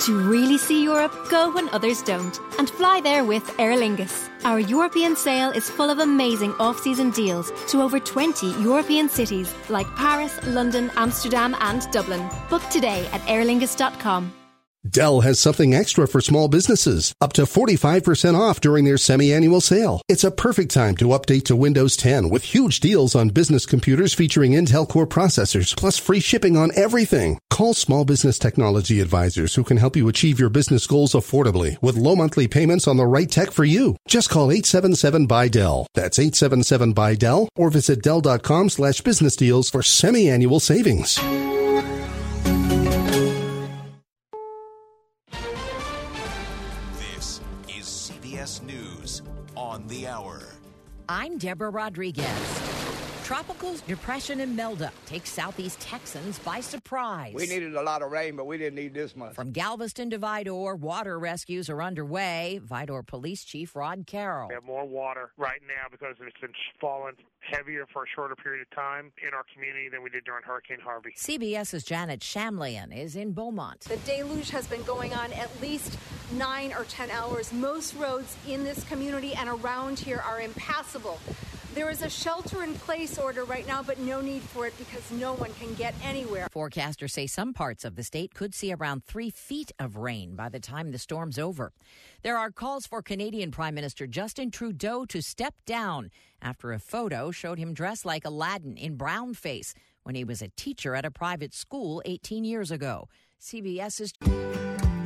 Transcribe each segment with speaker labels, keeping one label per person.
Speaker 1: To really see Europe, go when others don't, and fly there with Aer Lingus. Our European sale is full of amazing off season deals to over 20 European cities like Paris, London, Amsterdam, and Dublin. Book today at aerlingus.com.
Speaker 2: Dell has something extra for small businesses, up to 45% off during their semi-annual sale. It's a perfect time to update to Windows 10 with huge deals on business computers featuring Intel Core processors, plus free shipping on everything. Call Small Business Technology Advisors who can help you achieve your business goals affordably with low monthly payments on the right tech for you. Just call 877 by Dell. That's 877 by Dell or visit Dell.com slash business deals for semi-annual savings.
Speaker 3: I'm Deborah Rodriguez. Tropical depression Imelda take southeast Texans by surprise.
Speaker 4: We needed a lot of rain, but we didn't need this much.
Speaker 3: From Galveston to Vidor, water rescues are underway. Vidor Police Chief Rod Carroll.
Speaker 5: We have more water right now because it's been falling heavier for a shorter period of time in our community than we did during Hurricane Harvey.
Speaker 3: CBS's Janet Shamlian is in Beaumont.
Speaker 6: The deluge has been going on at least nine or ten hours. Most roads in this community and around here are impassable. There is a shelter in place order right now, but no need for it because no one can get anywhere.
Speaker 3: Forecasters say some parts of the state could see around three feet of rain by the time the storm's over. There are calls for Canadian Prime Minister Justin Trudeau to step down after a photo showed him dressed like Aladdin in brown face when he was a teacher at a private school 18 years ago. CBS's.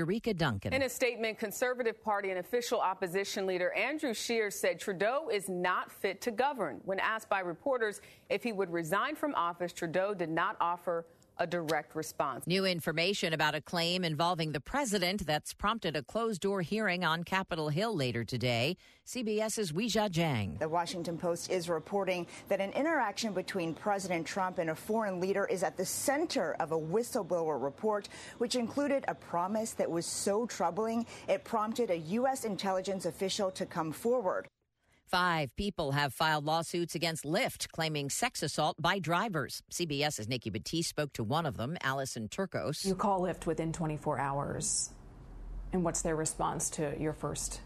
Speaker 3: Jericka Duncan.
Speaker 7: In a statement, Conservative Party and official opposition leader Andrew Scheer said Trudeau is not fit to govern. When asked by reporters if he would resign from office, Trudeau did not offer a direct response.
Speaker 3: New information about a claim involving the president that's prompted a closed door hearing on Capitol Hill later today. CBS's Weijia Jiang.
Speaker 8: The Washington Post is reporting that an interaction between President Trump and a foreign leader is at the center of a whistleblower report, which included a promise that was so troubling it prompted a U.S. intelligence official to come forward.
Speaker 3: Five people have filed lawsuits against Lyft claiming sex assault by drivers. CBS's Nikki Battiste spoke to one of them, Allison Turkos.
Speaker 9: You call Lyft within 24 hours. And what's their response to your first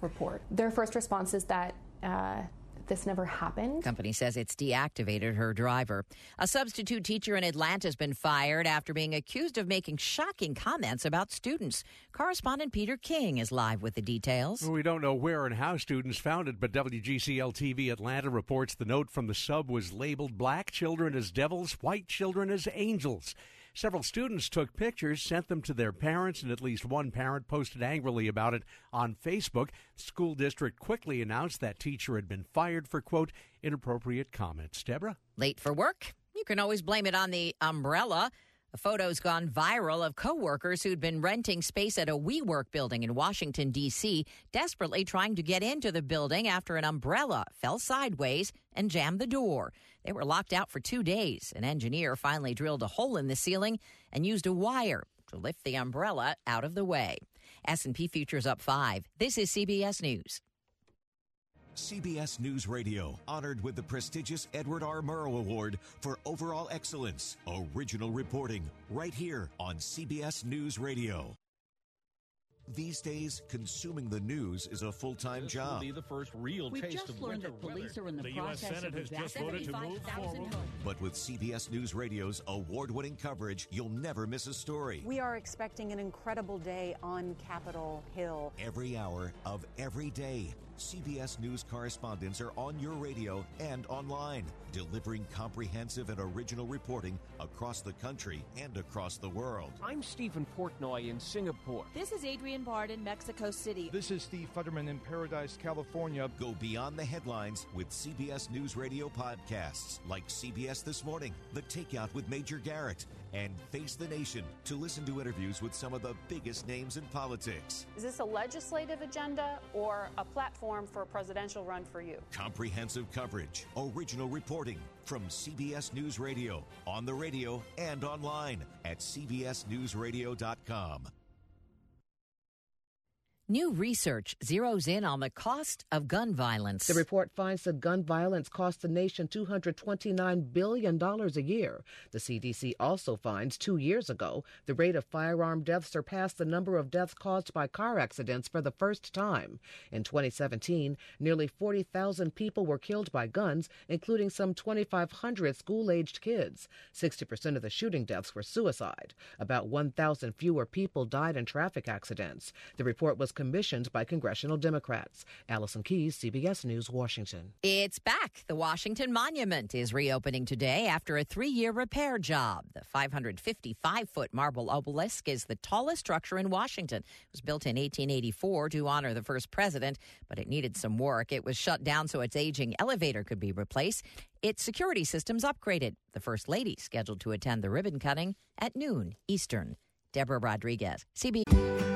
Speaker 9: report?
Speaker 10: Their first response is that uh, this never happened.
Speaker 3: Company says it's deactivated her driver. A substitute teacher in Atlanta has been fired after being accused of making shocking comments about students. Correspondent Peter King is live with the details.
Speaker 11: We don't know where and how students found it, but WGCL TV Atlanta reports the note from the sub was labeled black children as devils, white children as angels. Several students took pictures, sent them to their parents, and at least one parent posted angrily about it on Facebook. School district quickly announced that teacher had been fired for, quote, inappropriate comments. Deborah?
Speaker 3: Late for work? You can always blame it on the umbrella. Photo's gone viral of coworkers who'd been renting space at a WeWork building in Washington, D.C., desperately trying to get into the building after an umbrella fell sideways and jammed the door. They were locked out for two days. An engineer finally drilled a hole in the ceiling and used a wire to lift the umbrella out of the way. S&P futures up 5. This is CBS News.
Speaker 12: CBS News Radio, honored with the prestigious Edward R. Murrow Award for overall excellence. Original reporting right here on CBS News Radio. These days, consuming the news is a full-time
Speaker 13: this
Speaker 12: job.
Speaker 13: Will be the first real
Speaker 14: We've
Speaker 13: taste
Speaker 14: just
Speaker 13: of
Speaker 14: learned
Speaker 13: winter
Speaker 14: that police
Speaker 13: weather.
Speaker 14: are in the,
Speaker 13: the
Speaker 14: process
Speaker 13: U.S. Senate
Speaker 14: of
Speaker 13: has just voted to move forward.
Speaker 12: But with CBS News Radio's award-winning coverage, you'll never miss a story.
Speaker 15: We are expecting an incredible day on Capitol Hill.
Speaker 12: Every hour of every day. CBS News correspondents are on your radio and online, delivering comprehensive and original reporting across the country and across the world.
Speaker 16: I'm Stephen Portnoy in Singapore.
Speaker 17: This is Adrian Bard in Mexico City.
Speaker 18: This is Steve Futterman in Paradise, California.
Speaker 12: Go beyond the headlines with CBS News Radio podcasts like CBS This Morning, The Takeout with Major Garrett, and face the nation to listen to interviews with some of the biggest names in politics.
Speaker 14: Is this a legislative agenda or a platform for a presidential run for you?
Speaker 12: Comprehensive coverage, original reporting from CBS News Radio, on the radio and online at cbsnewsradio.com.
Speaker 3: New research zeroes in on the cost of gun violence.
Speaker 19: The report finds that gun violence costs the nation $229 billion a year. The CDC also finds two years ago, the rate of firearm deaths surpassed the number of deaths caused by car accidents for the first time. In 2017, nearly 40,000 people were killed by guns, including some 2,500 school aged kids. 60% of the shooting deaths were suicide. About 1,000 fewer people died in traffic accidents. The report was commissioned by congressional Democrats. Allison Keyes, CBS News, Washington.
Speaker 3: It's back. The Washington Monument is reopening today after a three year repair job. The 555 foot marble obelisk is the tallest structure in Washington. It was built in 1884 to honor the first president, but it needed some work. It was shut down so its aging elevator could be replaced. Its security systems upgraded. The First Lady scheduled to attend the ribbon cutting at noon Eastern. Deborah Rodriguez, CBS.